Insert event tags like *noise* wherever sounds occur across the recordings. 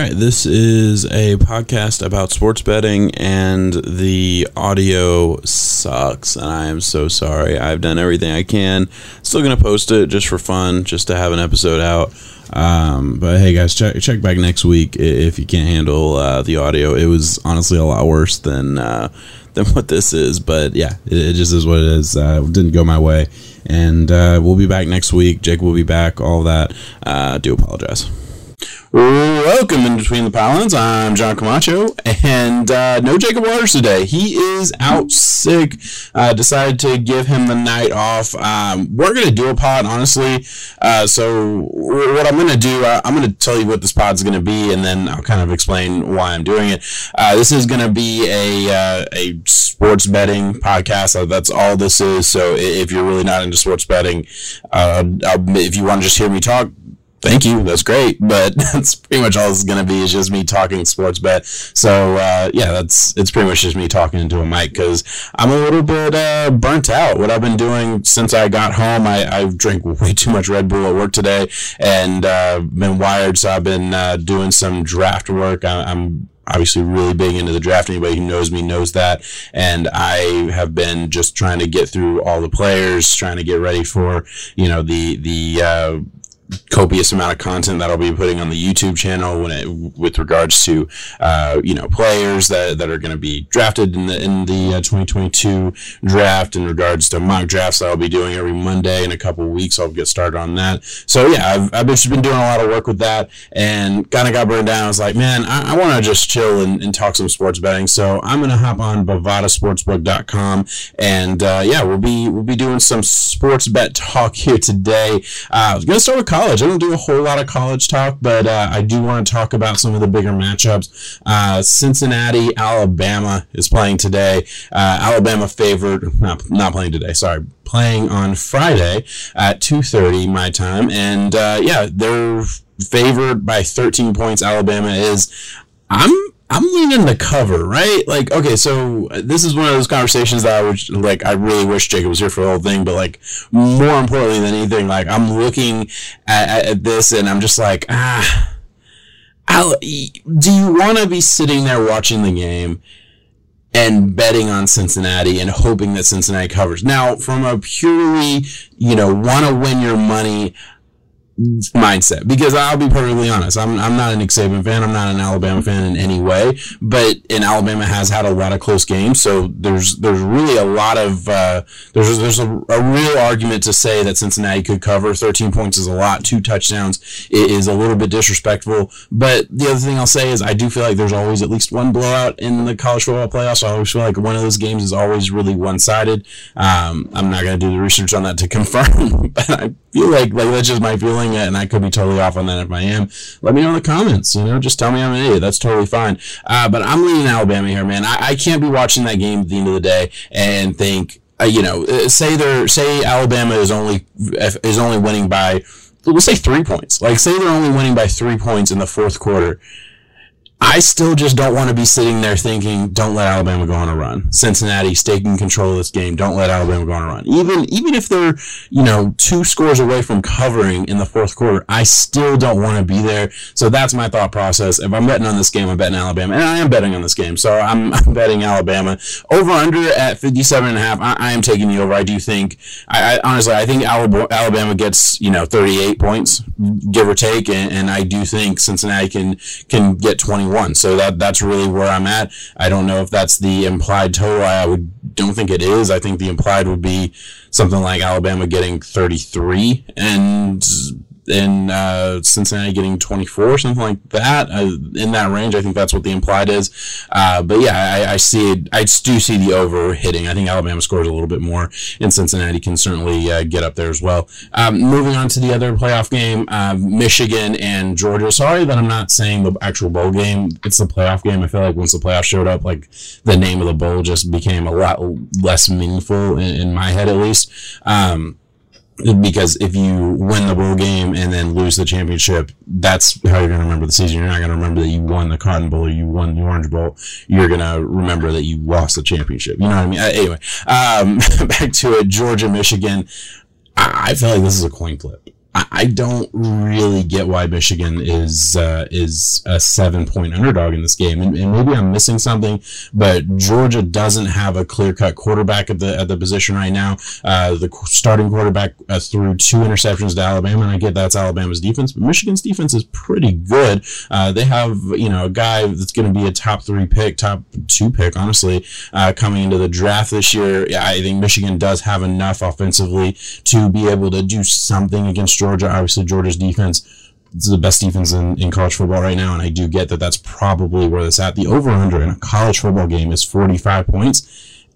right, this is a podcast about sports betting, and the audio sucks, and I am so sorry. I've done everything I can. Still gonna post it just for fun, just to have an episode out. Um, but hey, guys, check check back next week if you can't handle uh, the audio. It was honestly a lot worse than uh, *laughs* than what this is, but yeah, it, it just is what it is. Uh, it didn't go my way, and uh, we'll be back next week. Jake will be back. All that. Uh, do apologize. Welcome in between the pylons. I'm John Camacho, and uh, no Jacob Waters today. He is out sick. Uh, decided to give him the night off. Um, we're gonna do a pod, honestly. Uh, so what I'm gonna do, uh, I'm gonna tell you what this pod's gonna be, and then I'll kind of explain why I'm doing it. Uh, this is gonna be a uh, a sports betting podcast. that's all this is. So if you're really not into sports betting, if you want to just hear me talk, thank you. That's great. But *laughs* that's pretty much all it's going to be is just me talking sports. Bet so uh, yeah that's it's pretty much just me talking into a mic because i'm a little bit uh, burnt out. What i've been doing since i got home i, I drank way too much red bull at work today and uh, been wired. So i've been uh, doing some draft work. I, i'm obviously really big into the draft. Anybody who knows me knows that. And I have been just trying to get through all the players, trying to get ready for, you know, the, the, uh, copious amount of content that I'll be putting on the YouTube channel when it, with regards to uh, you know players that, that are going to be drafted in the in the uh, 2022 draft in regards to mock drafts that I'll be doing every Monday in a couple weeks. I'll get started on that. So yeah I've, I've just been doing a lot of work with that and kind of got burned down. I was like man I, I want to just chill and, and, talk some sports betting. So I'm gonna hop on bovadasportsbook.com and uh, yeah we'll be we'll be doing some sports bet talk here today. Uh, I was gonna start with college. I don't do a whole lot of college talk, but uh, I do want to talk about some of the bigger matchups. Uh, Cincinnati, Alabama is playing today. Uh, Alabama favored, not not playing today. Sorry, playing on Friday at 2:30 my time, and uh, yeah, they're favored by 13 points. Alabama is. I'm I'm leaning the cover, right? Like, okay, so this is one of those conversations that I would like. I really wish Jacob was here for the whole thing, but like, more importantly than anything, like, I'm looking at, at this and I'm just like, ah, I'll, do you want to be sitting there watching the game and betting on Cincinnati and hoping that Cincinnati covers? Now, from a purely, you know, want to win your money mindset because I'll be perfectly honest. I'm, I'm not a Nick Saban fan. I'm not an Alabama fan in any way, but in Alabama has had a lot of close games. So there's, there's really a lot of, uh, there's, there's a, a, real argument to say that Cincinnati could cover 13 points is a lot. Two touchdowns is a little bit disrespectful. But the other thing I'll say is I do feel like there's always at least one blowout in the college football playoffs. I always feel like one of those games is always really one sided. Um, I'm not going to do the research on that to *laughs* confirm, but I feel like, like that's just my feeling and I could be totally off on that if I am. Let me know in the comments. You know, just tell me I'm an idiot. That's totally fine. Uh, but I'm leaning Alabama here, man. I, I can't be watching that game at the end of the day and think, uh, you know, uh, say they're say Alabama is only is only winning by, we'll say three points. Like say they're only winning by three points in the fourth quarter I still just don't want to be sitting there thinking, don't let Alabama go on a run. Cincinnati's taking control of this game. Don't let Alabama go on a run. Even, even if they're, you know, two scores away from covering in the fourth quarter, I still don't want to be there. So that's my thought process. If I'm betting on this game, I'm betting Alabama. And I am betting on this game. So I'm, *laughs* I'm betting Alabama. Over under at 57 and a half. I, I am taking the over. I do think, I, I, honestly, I think Alabama gets, you know, 38 points, give or take. And, and I do think Cincinnati can, can get 21 one. So that that's really where I'm at. I don't know if that's the implied total. I would don't think it is. I think the implied would be something like Alabama getting 33 and in uh, Cincinnati getting 24, something like that. Uh, in that range, I think that's what the implied is. Uh, but yeah, I, I, see it. I do see the over hitting. I think Alabama scores a little bit more, and Cincinnati can certainly uh, get up there as well. Um, moving on to the other playoff game, uh, Michigan and Georgia. Sorry that I'm not saying the actual bowl game. It's the playoff game. I feel like once the playoff showed up, like the name of the bowl just became a lot less meaningful in, in my head, at least. Um, because if you win the bowl game and then lose the championship, that's how you're going to remember the season. You're not going to remember that you won the Cotton Bowl or you won the Orange Bowl. You're going to remember that you lost the championship. You know what I mean? Uh, anyway, um, *laughs* back to it. Georgia, Michigan. I, I feel like this is a coin flip. I don't really get why Michigan is uh, is a seven point underdog in this game, and, and, maybe I'm missing something. But Georgia doesn't have a clear cut quarterback at the at the position right now. Uh, the starting quarterback uh, threw two interceptions to Alabama, and I get that's Alabama's defense, but Michigan's defense is pretty good. Uh, they have you know a guy that's going to be a top three pick, top two pick, honestly, uh, coming into the draft this year. I think Michigan does have enough offensively to be able to do something against Georgia. Obviously, Georgia's defense is the best defense in, in college football right now, and I do get that that's probably where that's at. The over under in a college football game is 45 points,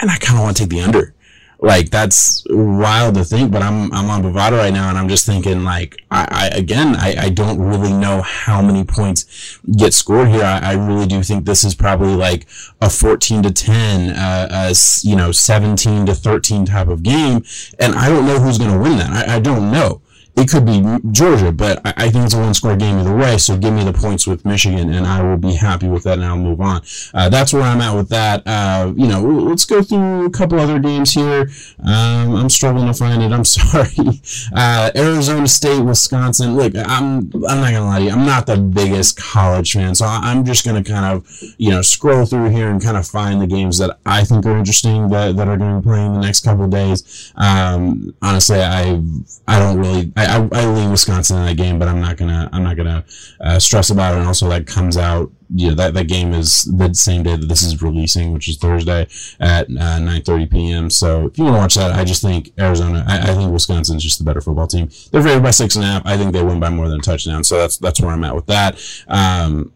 and I kind of want to take the under. Like that's wild to think, but I'm I'm on Bovada right now, and I'm just thinking like I, I again I, I don't really know how many points get scored here. I, I really do think this is probably like a 14 to 10, uh, a you know 17 to 13 type of game, and I don't know who's going to win that. I, I don't know it could be Georgia, but I, I, think it's a one score game either way. So give me the points with Michigan, and I will be happy with that, and I'll move on. Uh, that's where I'm at with that. Uh, you know, let's go through a couple other games here. Um, I'm struggling to find it. I'm *laughs* sorry. Uh, Arizona State, Wisconsin. Look, I'm I'm not gonna lie to you. I'm not the biggest college fan, so I'm just gonna kind of you know scroll through here and kind of find the games that I think are interesting that, that are going to be playing the next couple days. Um, honestly, I I don't really. I, I, I lean Wisconsin in that game, but I'm not gonna I'm not gonna uh, stress about it. And also, that comes out. Yeah, that, that game is the same day that this is releasing, which is Thursday at uh, 9:30 p.m. So if you want to watch that, I just think Arizona. I, I think Wisconsin's just the better football team. They're favored by six and a half. I think they win by more than a touchdown. So that's that's where I'm at with that. Um,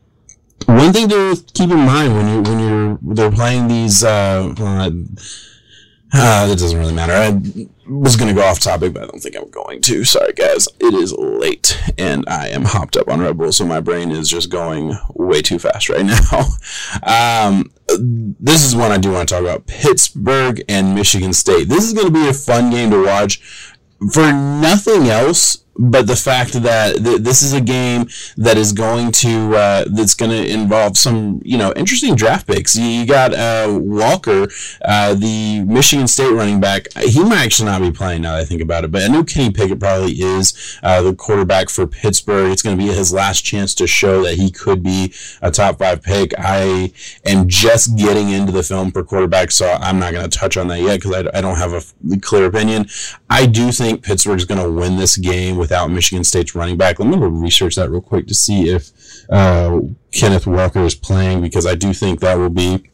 one thing to keep in mind when you when you're they're playing these. Uh, uh, that doesn't really matter. I was going to go off topic, but I don't think I'm going to. Sorry, guys. It is late, and I am hopped up on Red Bull, so my brain is just going way too fast right *laughs* now. Um, this is one I do want to talk about Pittsburgh and Michigan State. This is going to be a fun game to watch. For nothing else, but the fact that th- this is a game that is going to uh, that's going to involve some you know interesting draft picks. You got uh, Walker, uh, the Michigan State running back. He might actually not be playing now that I think about it, but I know Kenny Pickett probably is uh, the quarterback for Pittsburgh. It's going to be his last chance to show that he could be a top five pick. I am just getting into the film for quarterback, so I'm not going to touch on that yet because I, I don't have a clear opinion. I do think Pittsburgh is going to win this game with without Michigan State's running back. Let me research that real quick to see if uh, Kenneth Walker is playing because I do think that will be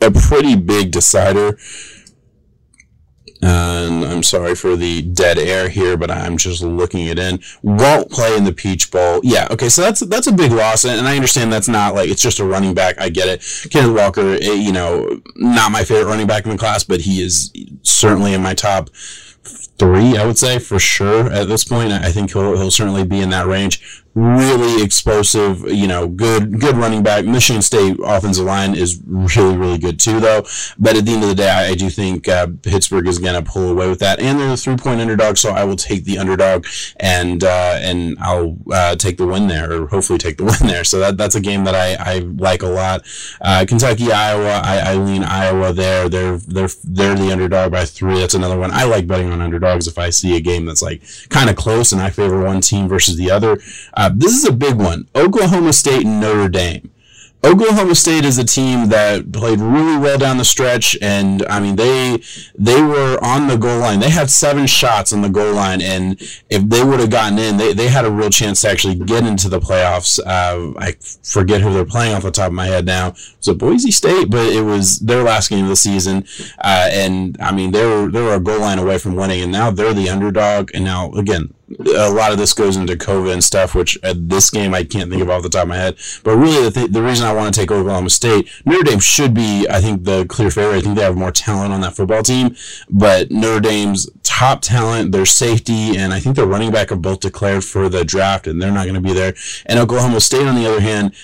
a pretty big decider. And I'm sorry for the dead air here, but I'm just looking it in. Won't play in the Peach Bowl. Yeah, okay, so that's that's a big loss, and I understand that's not like it's just a running back. I get it. Kenneth Walker, eh, you know, not my favorite running back in the class, but he is certainly in my top three, I would say for sure at this point. I think he'll, he'll certainly be in that range really explosive, you know, good good running back. Michigan State offensive line is really really good too, though. But at the end of the day, I, I do think uh, Pittsburgh is going to pull away with that, and they're a three point underdog, so I will take the underdog, and uh, and I'll uh, take the win there, or hopefully take the *laughs* win there. So that that's a game that I, I like a lot. Uh, Kentucky Iowa, I, I lean Iowa there. They're they're they're the underdog by three. That's another one I like betting on underdogs if I see a game that's like kind of close and I favor one team versus the other. Uh, this is a big one. Oklahoma State and Notre Dame. Oklahoma State is a team that played really well down the stretch, and I mean they they were on the goal line. They had seven shots on the goal line, and if they would have gotten in, they, they had a real chance to actually get into the playoffs. Uh, I forget who they're playing off the top of my head now. It was it Boise State, but it was their last game of the season, uh, and I mean they were they were a goal line away from winning, and now they're the underdog. And now again, a lot of this goes into COVID and stuff, which at this game I can't think of off the top of my head. But really, the, th- the reason I want to take Oklahoma State, Notre Dame should be, I think, the clear favorite. I think they have more talent on that football team. But Notre Dame's top talent, their safety, and I think their running back are both declared for the draft, and they're not going to be there. And Oklahoma State, on the other hand,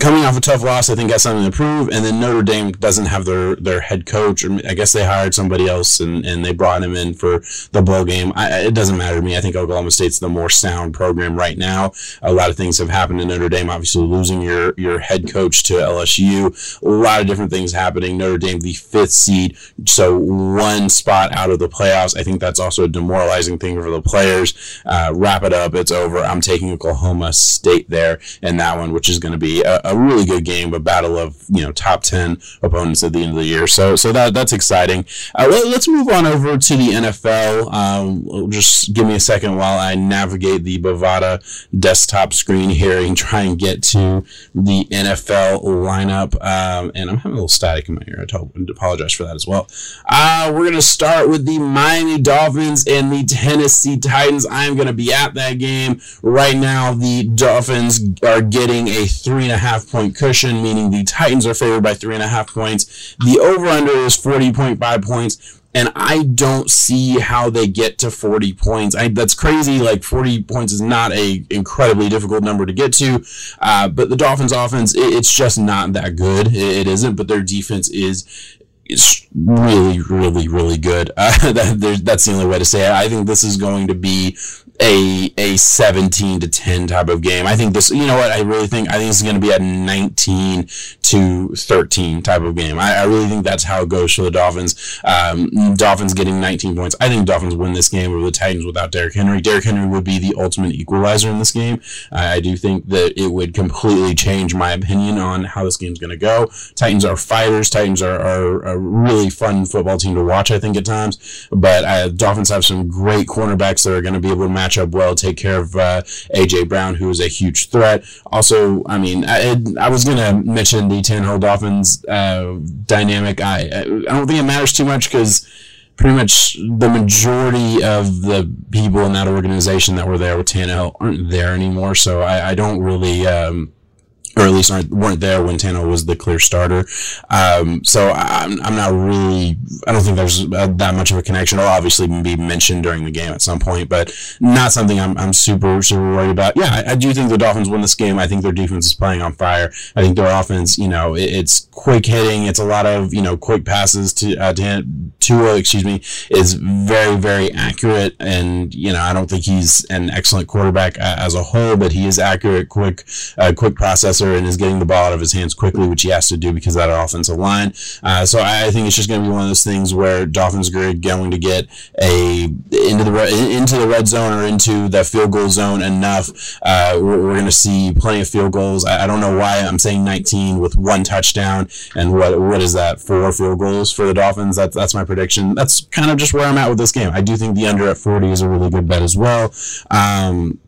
coming off a tough loss, I think got something to prove. And then Notre Dame doesn't have their, their head coach. Or I guess they hired somebody else and, and they brought him in for the bowl game. I, it doesn't matter to me. I think Oklahoma State's the more sound program right now. A lot of things have happened in Notre Dame. Obviously, losing your your head coach to LSU. A lot of different things happening. Notre Dame, the fifth seed, so one spot out of the playoffs. I think that's also a demoralizing thing for the players. Uh, wrap it up. It's over. I'm taking Oklahoma State there in that one, which is going to be a, a, really good game, a battle of you know top ten opponents at the end of the year. So so that that's exciting. Uh, let, us move on over to the NFL. Um, just give me a second while I navigate the Bovada desktop screen here and try and get to the NFL lineup. Um, and I'm having a little static in my ear. I apologize for that as well. Uh, we're gonna start with the Miami Dolphins and the Tennessee Titans. I am gonna be at that game right now. The Dolphins are getting a three and a half point cushion, meaning the Titans are favored by three and a half points. The over under is 40.5 points. And I don't see how they get to 40 points. I, that's crazy. Like 40 points is not a incredibly difficult number to get to. Uh, but the Dolphins offense, it, it's just not that good. It, it isn't, but their defense is is really, really, really good. Uh, *laughs* that, that's the only way to say it. I think this is going to be a a 17 to 10 type of game. I think this, you know what, I really think, I think this is going to be a 19 to 13 type of game. I, I really think that's how it goes for the Dolphins. Um, Dolphins getting 19 points. I think Dolphins win this game over the Titans without Derrick Henry. Derrick Henry would be the ultimate equalizer in this game. I, I do think that it would completely change my opinion on how this game's going to go. Titans are fighters. Titans are, are, a really fun football team to watch, I think, at times. But uh, Dolphins have some great cornerbacks that are going to be able to match up well, take care of uh, AJ Brown, who is a huge threat. Also, I mean, I, I was to mention the Tannehill Dolphins uh, dynamic. I I don't think it matters too much because pretty much the majority of the people in that organization that were there with Tannehill aren't there anymore. So I, I don't really. Um, or at least aren't, weren't there when Tano was the clear starter. Um, so I'm, I'm not really, I don't think there's a, that much of a connection. It'll obviously be mentioned during the game at some point, but not something I'm, I'm super, super worried about. Yeah, I, I do think the Dolphins win this game. I think their defense is playing on fire. I think their offense, you know, it, it's quick hitting. It's a lot of, you know, quick passes to, uh, to, Tua, excuse me, is very, very accurate. And, you know, I don't think he's an excellent quarterback as a whole, but he is accurate, quick, uh, quick processor and is getting the ball out of his hands quickly, which he has to do because of that offensive line. Uh, so I, think it's just going to be one of those things where Dolphins are going to get a into the into the red zone or into the field goal zone enough. Uh, we're, we're going to see plenty of field goals. I, I, don't know why I'm saying 19 with one touchdown and what what is that four field goals for the Dolphins? That's that's my prediction. That's kind of just where I'm at with this game. I do think the under at 40 is a really good bet as well. Um,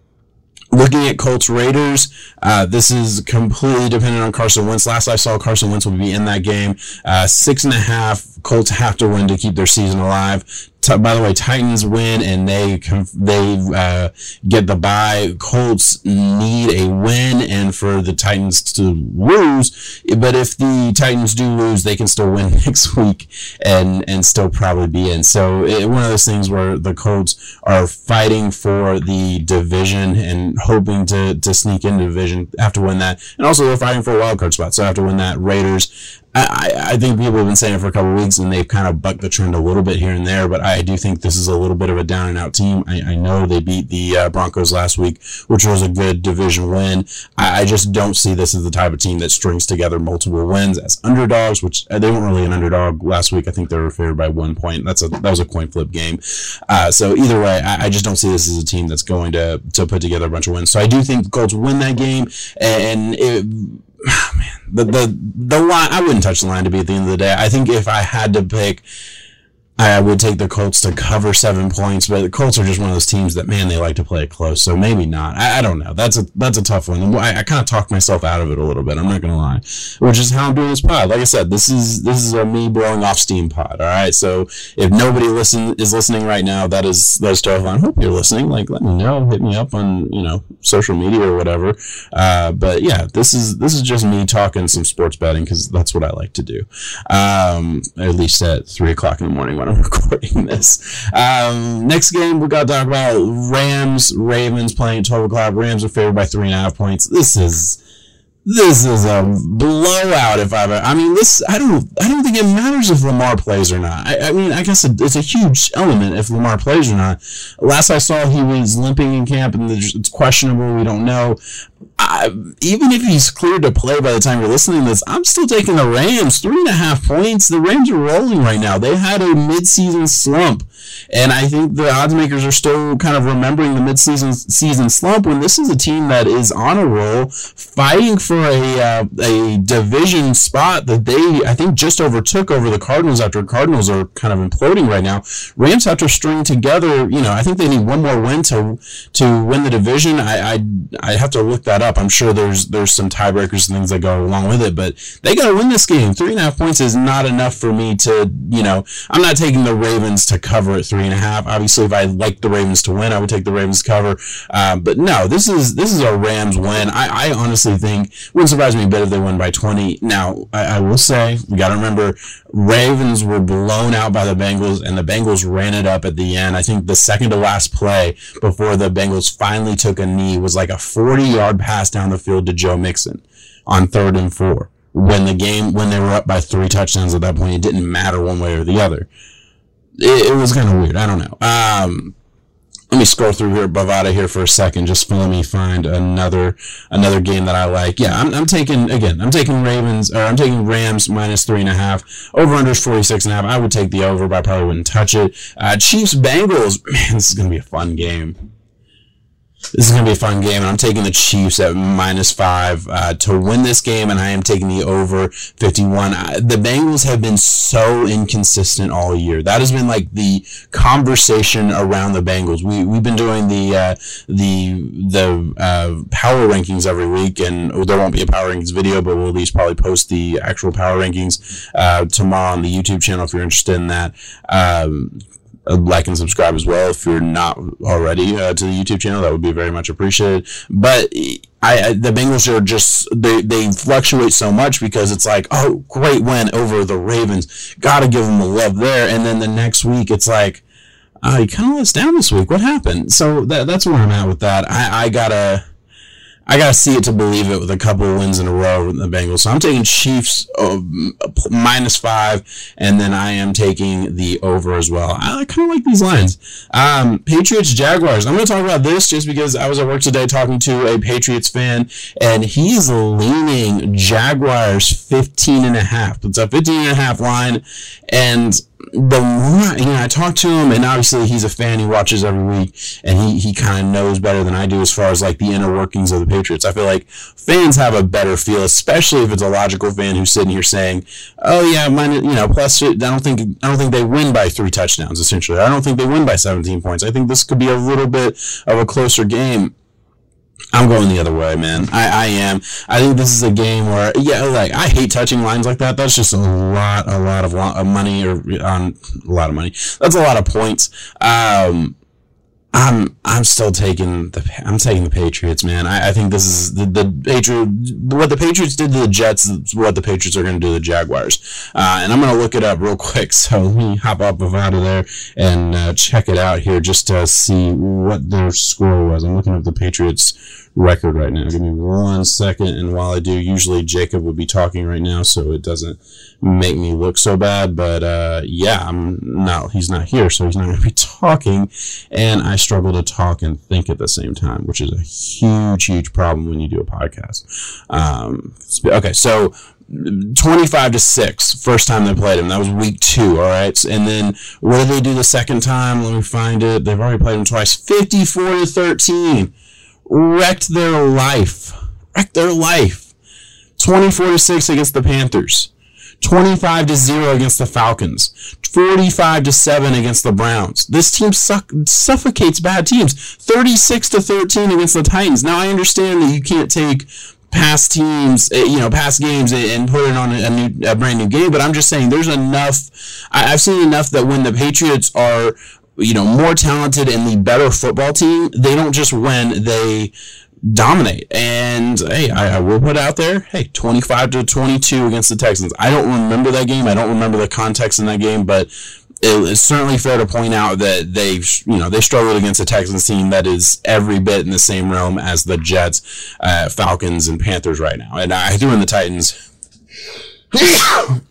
Looking at Colts Raiders, uh, this is completely dependent on Carson Wentz. Last I saw, Carson Wentz will be in that game. Uh, six and a half. Colts have to win to keep their season alive by the way, Titans win and they they uh, get the bye. Colts need a win and for the Titans to lose. But if the Titans do lose, they can still win *laughs* next week and and still probably be in. So it, one of those things where the Colts are fighting for the division and hoping to to sneak into division, have to win that, and also they're fighting for a wild card spot, so have to win that. Raiders I, I think people have been saying it for a couple weeks and they've kind of bucked the trend a little bit here and there, but I do think this is a little bit of a down and out team. I, I know they beat the uh, Broncos last week, which was a good division win. I, I, just don't see this as the type of team that strings together multiple wins as underdogs, which uh, they weren't really an underdog last week. I think they were favored by one point. That's a, that was a coin flip game. Uh, so either way, I, I, just don't see this as a team that's going to, to put together a bunch of wins. So I do think the Colts win that game and it, oh *sighs* man, the the the line. I wouldn't touch the line to be at the end of the day. I think if I had to pick I would take the Colts to cover seven points, but the Colts are just one of those teams that man they like to play it close. So maybe not. I, I don't know. That's a that's a tough one. I, I kind of talked myself out of it a little bit. I'm not gonna lie, which is how I'm doing this pod. Like I said, this is this is a me blowing off steam pod. All right. So if nobody listen is listening right now, that is that's tough. I hope you're listening. Like let me know. Hit me up on you know social media or whatever. Uh, but yeah, this is this is just me talking some sports betting because that's what I like to do. Um, at least at three o'clock in the morning when I'm recording this. Um, next game, we got to talk about Rams, Ravens playing at 12 o'clock. Rams are favored by three and a half points. This is this is a blowout. If I've, I mean, this, I don't, I don't think it matters if Lamar plays or not. I, I mean, I guess it, it's a huge element if Lamar plays or not. Last I saw, he was limping in camp, and it's questionable. We don't know. I, even if he's cleared to play by the time you're listening to this, I'm still taking the Rams. Three and a half points. The Rams are rolling right now. They had a midseason slump. And I think the odds makers are still kind of remembering the midseason season slump when this is a team that is on a roll, fighting for a uh, a division spot that they I think just overtook over the Cardinals after Cardinals are kind of imploding right now. Rams have to string together. You know, I think they need one more win to to win the division. I I, I have to look that up. I'm sure there's there's some tiebreakers and things that go along with it, but they got to win this game. Three and a half points is not enough for me to you know. I'm not taking the Ravens to cover at three and a half. Obviously, if I like the Ravens to win, I would take the Ravens cover. Uh, but no, this is this is a Rams win. I, I honestly think wouldn't surprise me a bit if they win by 20. Now, I, I will say we got to remember Ravens were blown out by the Bengals, and the Bengals ran it up at the end. I think the second to last play before the Bengals finally took a knee was like a 40 yard pass down the field to Joe Mixon on third and four. When the game, when they were up by three touchdowns at that point, it didn't matter one way or the other it, it was kind of weird. I don't know. Um, let me scroll through here, Bovada here for a second, just let me find another another game that I like. Yeah, I'm, I'm taking again. I'm taking Ravens or I'm taking Rams minus three and a half. Over under is 46 and a half. I would take the over, but I probably wouldn't touch it. Uh, Chiefs Bengals. *laughs* Man, this is gonna be a fun game. This is going to be a fun game, and I'm taking the Chiefs at minus five uh, to win this game, and I am taking the over 51. the Bengals have been so inconsistent all year. That has been like the conversation around the Bengals. We we've been doing the uh, the the uh, power rankings every week, and there won't be a power rankings video, but we'll at least probably post the actual power rankings uh, tomorrow on the YouTube channel if you're interested in that. Um, like and subscribe as well if you're not already uh, to the YouTube channel. That would be very much appreciated. But I, I, the Bengals are just they they fluctuate so much because it's like oh great win over the Ravens, got to give them the love there, and then the next week it's like. Uh, kind of let us down this week. What happened? So that, that's where I'm at with that. I, I gotta, I gotta see it to believe it with a couple of wins in a row with the Bengals. So I'm taking Chiefs uh, minus five, and then I am taking the over as well. I kind of like these lines. Um, Patriots Jaguars. I'm to talk about this just because I was at work today talking to a Patriots fan, and he's leaning Jaguars 15 and a half. It's a 15 and a half line, and the more you know, I talk to him, and obviously he's a fan. He watches every week, and he he kind of knows better than I do as far as like the inner workings of the Patriots. I feel like fans have a better feel, especially if it's a logical fan who's sitting here saying, "Oh yeah, mine, you know, plus I don't think I don't think they win by three touchdowns. Essentially, I don't think they win by 17 points. I think this could be a little bit of a closer game." I'm going the other way, man. I, I am. I think this is a game where, yeah, like I hate touching lines like that. That's just a lot, a lot of, of money or on a lot of money. That's a lot of points. Um, I'm I'm still taking the I'm taking the Patriots, man. I, I think this is the the Patriot what the Patriots did to the Jets is what the Patriots are going to do to the Jaguars. Uh, and I'm going to look it up real quick. *laughs* So let me hop up out of there and uh, check it out here just to see what their score was. I'm looking at the Patriots record right now. Give me one second, and while I do, usually Jacob would be talking right now, so it doesn't make me look so bad. But uh, yeah, I'm not. He's not here, so he's not going to be *laughs* talking, and I struggle to talk and think at the same time, which is a huge, huge problem when you do a podcast. Um, okay, so 25 to 6 first time they played him that was week two all right and then what did they do the second time let me find it they've already played him twice 54 to 13 wrecked their life. Wrecked their life. 24 to 6 against the Panthers. 25 to 0 against the Falcons. 45 to 7 against the Browns. This team suck, suffocates bad teams. 36 to 13 against the Titans. Now I understand that you can't take past teams, eh, you know, past games and put it on a, new, a brand new game. But I'm just saying, there's enough. I've seen enough that when the Patriots are you know, more talented and the better football team, they don't just win, they dominate. And hey, I, I, will put out there, hey, 25 to 22 against the Texans. I don't remember that game. I don't remember the context in that game, but it, it's certainly fair to point out that they, you know, they struggled against a Texans team that is every bit in the same realm as the Jets, uh, Falcons, and Panthers right now. And I threw in the Titans. *coughs* *coughs* *coughs*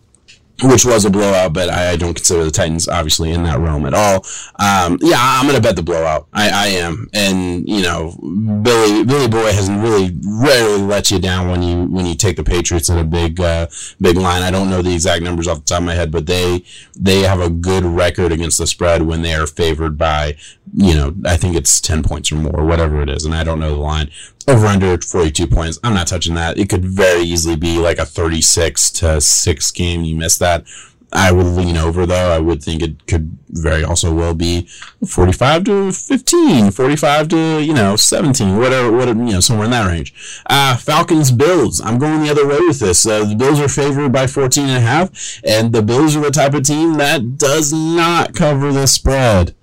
which was a blowout, but I, don't consider the Titans obviously in that realm at all. Um, yeah, I'm gonna bet the blowout. I, I am, and you know, Billy Billy Boy has really rarely let you down when you when you take the Patriots in a big uh, big line. I don't know the exact numbers off the top of my head, but they they have a good record against the spread when they are favored by you know I think it's ten points or more, whatever it is, and I don't know the line over under 42 points. I'm not touching that. It could very easily be like a 36 to 6 game. You miss that. I would lean over though. I would think it could very also well be 45 to 15, 45 to, you know, 17, whatever, what, you know, somewhere in that range. Uh, Falcons, Bills. I'm going the other way with this. Uh, the Bills are favored by 14 and a half, and the Bills are the type of team that does not cover the spread.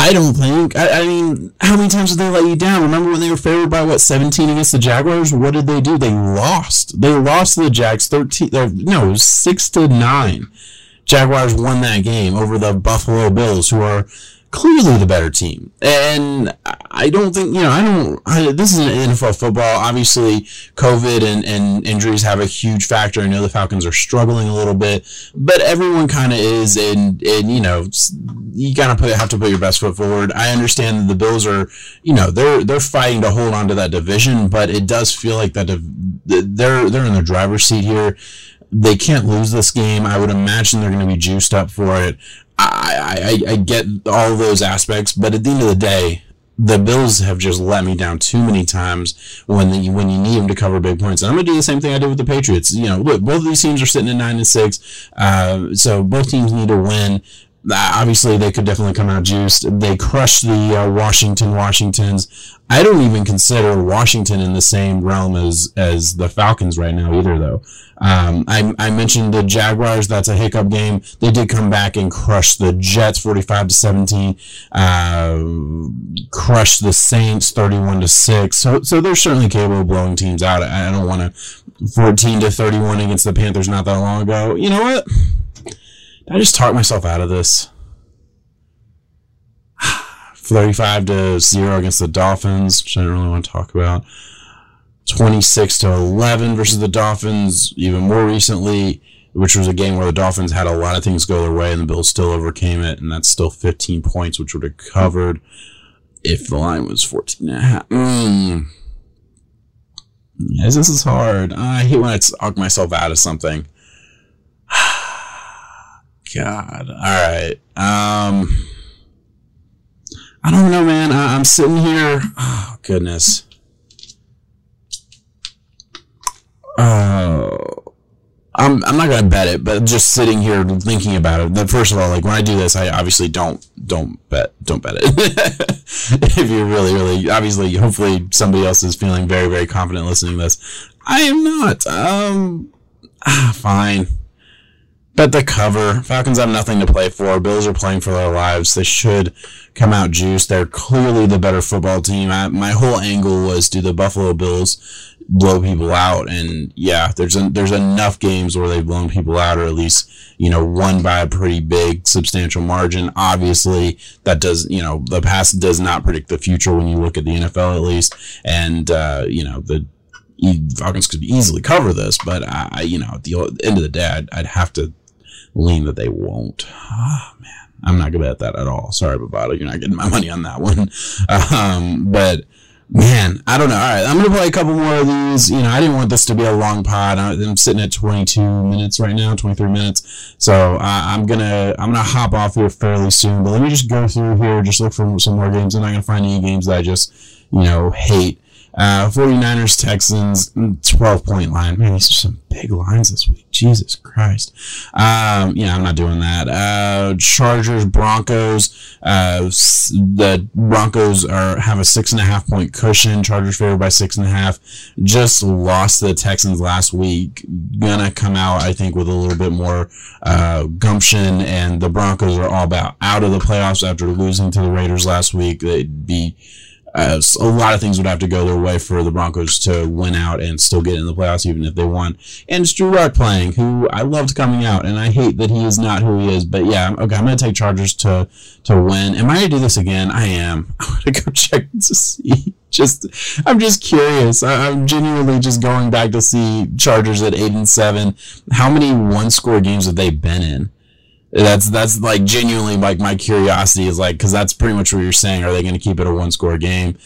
I don't think. I, I, mean, how many times did they let you down? Remember when they were favored by what 17 against the Jaguars? What did they do? They lost. They lost to the Jags 13. Uh, no, six to nine. Jaguars won that game over the Buffalo Bills, who are clearly the better team. And I don't think, you know, I don't, I, this is an NFL football. Obviously, COVID and, and injuries have a huge factor. I know the Falcons are struggling a little bit, but everyone kind of is. And, and, you know, you gotta put, have to put your best foot forward. I understand that the Bills are, you know, they're, they're fighting to hold on to that division, but it does feel like that they're, they're in the driver's seat here they can't lose this game. I would imagine they're going to be juiced up for it. I, I, I get all those aspects, but at the end of the day, the Bills have just let me down too many times when the, when you need them to cover big points. And I'm gonna do the same thing I did with the Patriots. You know, look, both of these teams are sitting at nine and six, uh, so both teams need to win. Obviously, they could definitely come out juiced. They crushed the uh, Washington Washingtons. I don't even consider Washington in the same realm as as the Falcons right now either, though. Um, I, I mentioned the Jaguars. That's a hiccup game. They did come back and crush the Jets, forty-five to seventeen. Uh, crush the Saints, thirty-one to six. So, so they're certainly capable of blowing teams out. I, I don't want to fourteen to thirty-one against the Panthers not that long ago. You know what? I just talk myself out of this. *sighs* 35 to 0 against the Dolphins, which I don't really want to talk about. 26 to 11 versus the Dolphins, even more recently, which was a game where the Dolphins had a lot of things go their way and the Bills still overcame it, and that's still 15 points, which would have covered if the line was 14 and a half. Mm. Yes, this is hard. I hate when I talk myself out of something. God. All right. Um, I don't know, man. I, am sitting here. Oh, goodness. Uh, I'm, I'm not gonna bet it, but just sitting here thinking about it. First of all, like when I do this, I obviously don't don't bet don't bet it. *laughs* if you're really really obviously, hopefully somebody else is feeling very very confident listening to this. I am not. Um, ah, fine. Bet the cover. Falcons have nothing to play for. Bills are playing for their lives. They should come out juiced. They're clearly the better football team. I, my whole angle was do the Buffalo Bills blow people out? And yeah, there's a, there's enough games where they've blown people out, or at least you know won by a pretty big substantial margin. Obviously, that does you know the past does not predict the future when you look at the NFL at least, and uh, you know the Falcons could easily cover this, but I, you know, at the end of the day, I'd, I'd have to lean that they won't. Oh, man. I'm not good at that at all. Sorry, Bovada. You're not getting my money on that one. *laughs* Um, but man, I don't know. All right, I'm gonna play a couple more of these. You know, I didn't want this to be a long pod. I'm sitting at 22 minutes right now, 23 minutes. So uh, I'm gonna I'm gonna hop off here fairly soon. But let me just go through here, just look for some more games. I'm not gonna find any games that I just you know hate. Uh, 49ers, Texans, 12 point line. Man, these are some big lines this week. Jesus Christ. Um, yeah, I'm not doing that. Uh, Chargers, Broncos. Uh, the Broncos are have a six and a half point cushion. Chargers favored by six and a half. Just lost the Texans last week. Gonna come out, I think, with a little bit more uh, gumption. And the Broncos are all about out of the playoffs after losing to the Raiders last week. They'd be a lot of things would have to go their way for the Broncos to win out and still get in the playoffs, even if they won. And it's Drew Lock playing, who I loved coming out, and I hate that he is not who he is. But yeah, okay, I'm gonna take Chargers to to win. Am I gonna do this again? I am. *laughs* I'm gonna go check *laughs* to see. Just, I'm just curious. I'm genuinely just going back to see Chargers at eight and seven. How many one score games have they been in? That's that's like genuinely like my curiosity is like because that's pretty much what you're saying. Are they going to keep it a one score game?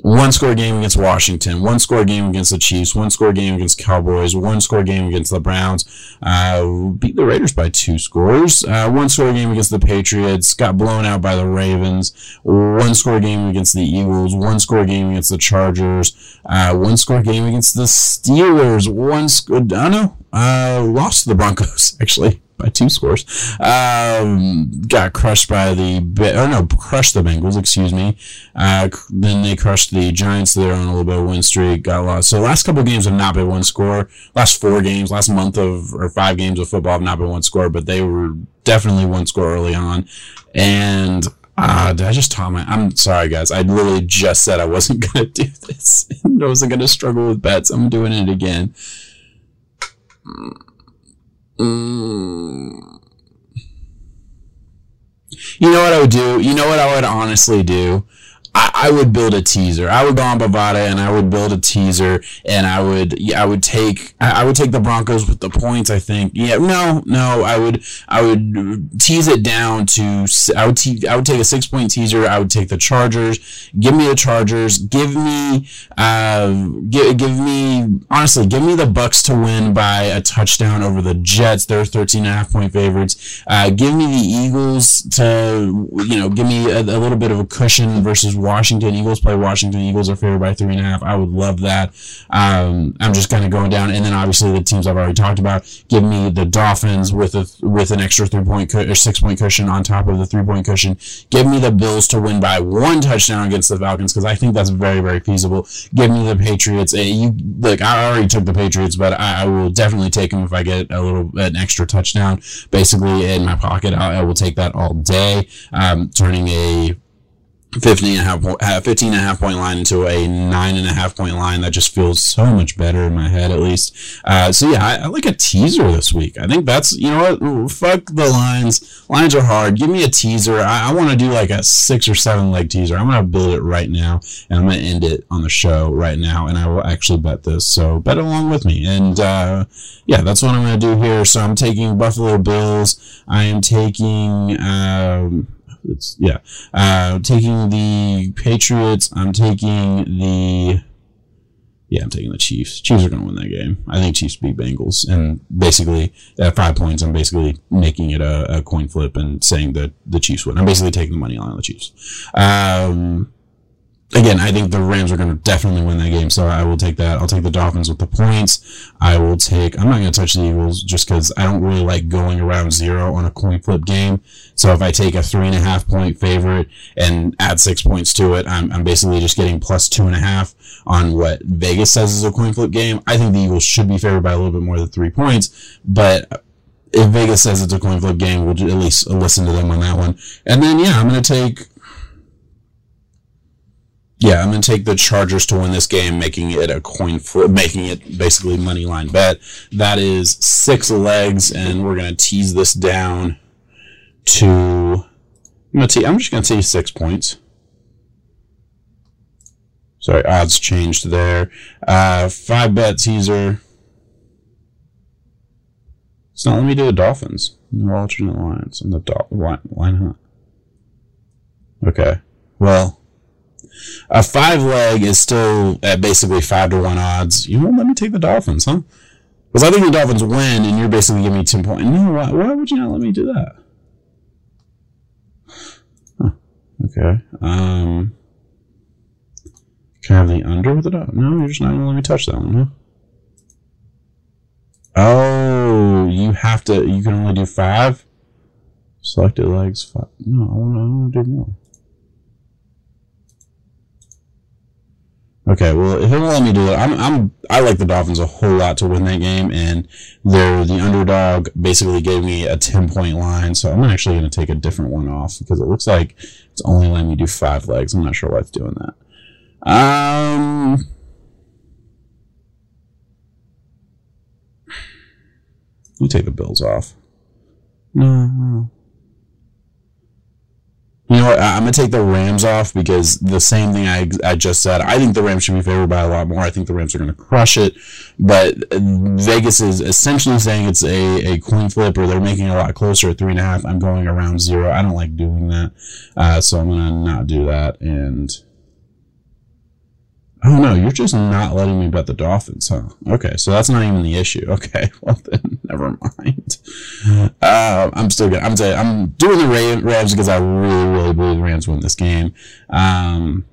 One score game against Washington, one score game against the Chiefs, one score game against Cowboys, one score game against the Browns. Uh, beat the Raiders by two scores. Uh, one score game against the Patriots, got blown out by the Ravens. One score game against the Eagles, one score game against the Chargers, uh, one score game against the Steelers. One score, I don't know, uh, lost to the Broncos *laughs* actually by two scores. Um, got crushed by the, or no, crushed the Bengals, excuse me. Uh, then they crushed the Giants. They're on a little bit of win streak, got lost. So last couple games have not been one score. Last four games, last month of, or five games of football have not been one score, but they were definitely one score early on. And uh, did I just taught my? I'm sorry, guys. I literally just said I wasn't *laughs* gonna do this. *laughs* I wasn't gonna struggle with bets. I'm doing it again. Mm. You know what I would do? You know what I would honestly do? I, I would build a teaser. I would go on Bovada and I would build a teaser and I would yeah, I would take I would take the Broncos with the points. I think yeah no no I would I would tease it down to I would te- I would take a six point teaser. I would take the Chargers. Give me the Chargers. Give me uh give, give me honestly give me the Bucks to win by a touchdown over the Jets. They're 13 and a half point favorites. Uh, give me the Eagles to you know give me a, a little bit of a cushion versus Washington. Eagles play Washington. Eagles are favored by three and a half. I would love that. Um, I'm just kind of going down, and then obviously the teams I've already talked about. Give me the Dolphins with a with an extra three point cu- or six point cushion on top of the three point cushion. Give me the Bills to win by one touchdown against the Falcons because I think that's very very feasible. Give me the Patriots. Uh, you look, I already took the Patriots, but I, I, will definitely take them if I get a little an extra touchdown basically in my pocket. I, I will take that all day. Um, turning a 15 and a half, uh, 15 and a half point line into a nine and a half point line that just feels so much better in my head at least. Uh, so yeah I, I, like a teaser this week. I think that's you know what? Fuck the lines. Lines are hard. Give me a teaser. I, I want to do like a six or seven leg teaser. I'm gonna build it right now and i'm gonna end it on the show right now and i will actually bet this. So bet along with me. And uh, yeah that's what i'm gonna do here. So i'm taking buffalo bills. I am taking um, it's yeah. Uh, taking the Patriots. I'm taking the. Yeah, I'm taking the Chiefs. Chiefs are going to win that game. I think Chiefs beat Bengals, and basically at five points, I'm basically making it a, a coin flip and saying that the Chiefs win. I'm basically taking the money line on the Chiefs. Um, again, I think the Rams are going to definitely win that game, so I will take that. I'll take the Dolphins with the points. I will take. I'm not going to touch the Eagles just because I don't really like going around zero on a coin flip game. So if I take a three and a half point favorite and add six points to it, I'm, I'm basically just getting plus two and a half on what Vegas says is a coin flip game. I think the Eagles should be favored by a little bit more than three points, but if Vegas says it's a coin flip game, we'll at least listen to them on that one. And then, yeah, I'm going to take yeah, I'm going to take the Chargers to win this game, making it a coin flip, making it basically money line bet. That is six legs, and we're going to tease this down to. I'm, gonna te- I'm just going to take six points. Sorry, odds changed there. Uh, five bet teaser. It's not let me do the Dolphins. No alternate lines on the do- line. Why not? Okay. Well, a five leg is still at basically five to one odds. You won't let me take the Dolphins, huh? Because I think the Dolphins win, and you're basically giving me ten points. No, why, why would you not let me do that? Huh. Okay. Um. Can I have the under with it? No, you're just not gonna let me touch that one, huh? Oh, you have to. You can only do five. Selected legs. Five. No, I want to do more. Okay, well, if he'll let me do it, I'm, I'm, I like the Dolphins a whole lot to win that game, and they're the underdog. Basically, gave me a ten point line, so I'm actually going to take a different one off because it looks like it's only letting me do five legs. I'm not sure why it's doing that. Um. You take the Bills off. No, no. You know what? I, am gonna take the Rams off because the same thing I, I just said. I think the Rams should be favored by a lot more. I think the Rams are gonna crush it, but Vegas is essentially saying it's a, a coin flip or they're making it a lot closer at three and a half. I'm going around zero. I don't like doing that, uh, so I'm gonna not do that and. Oh no, you're just not letting me bet the Dolphins, huh? Okay, so that's not even the issue. *laughs* Okay, well then, never mind. Uh, I'm still good. I'm I'm doing the Rams because I really, really believe the Rams win this game. Um,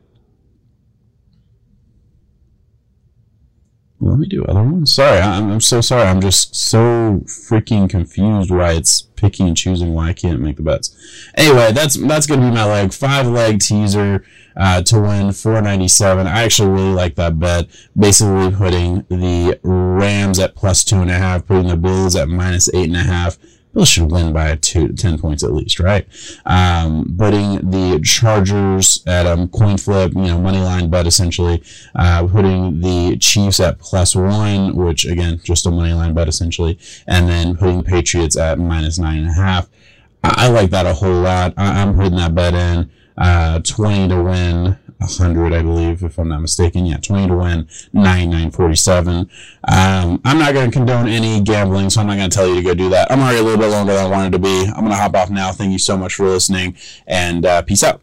let me do other ones. Sorry, I'm, I'm so sorry. I'm just so freaking confused why it's picking and choosing why I can't make the bets. Anyway, that's that's gonna be my leg five leg teaser uh, to win 497. I actually really like that bet. Basically putting the Rams at plus two and a half, putting the Bills at minus eight and a half. Bills should win by two, 10 points at least, right? Um, putting the Chargers at a um, coin flip, you know, money line bet essentially. Uh, putting the Chiefs at plus one, which again, just a money line bet essentially. And then putting Patriots at minus nine and a half. I, I like that a whole lot. I, I'm putting that bet in uh, 20 to win 100, I believe, if I'm not mistaken. Yeah, 20 to win, 9, 947. Um, I'm not going to condone any gambling, so I'm not going to tell you to go do that. I'm already a little bit longer than I wanted to be. I'm going to hop off now. Thank you so much for listening, and uh, peace out.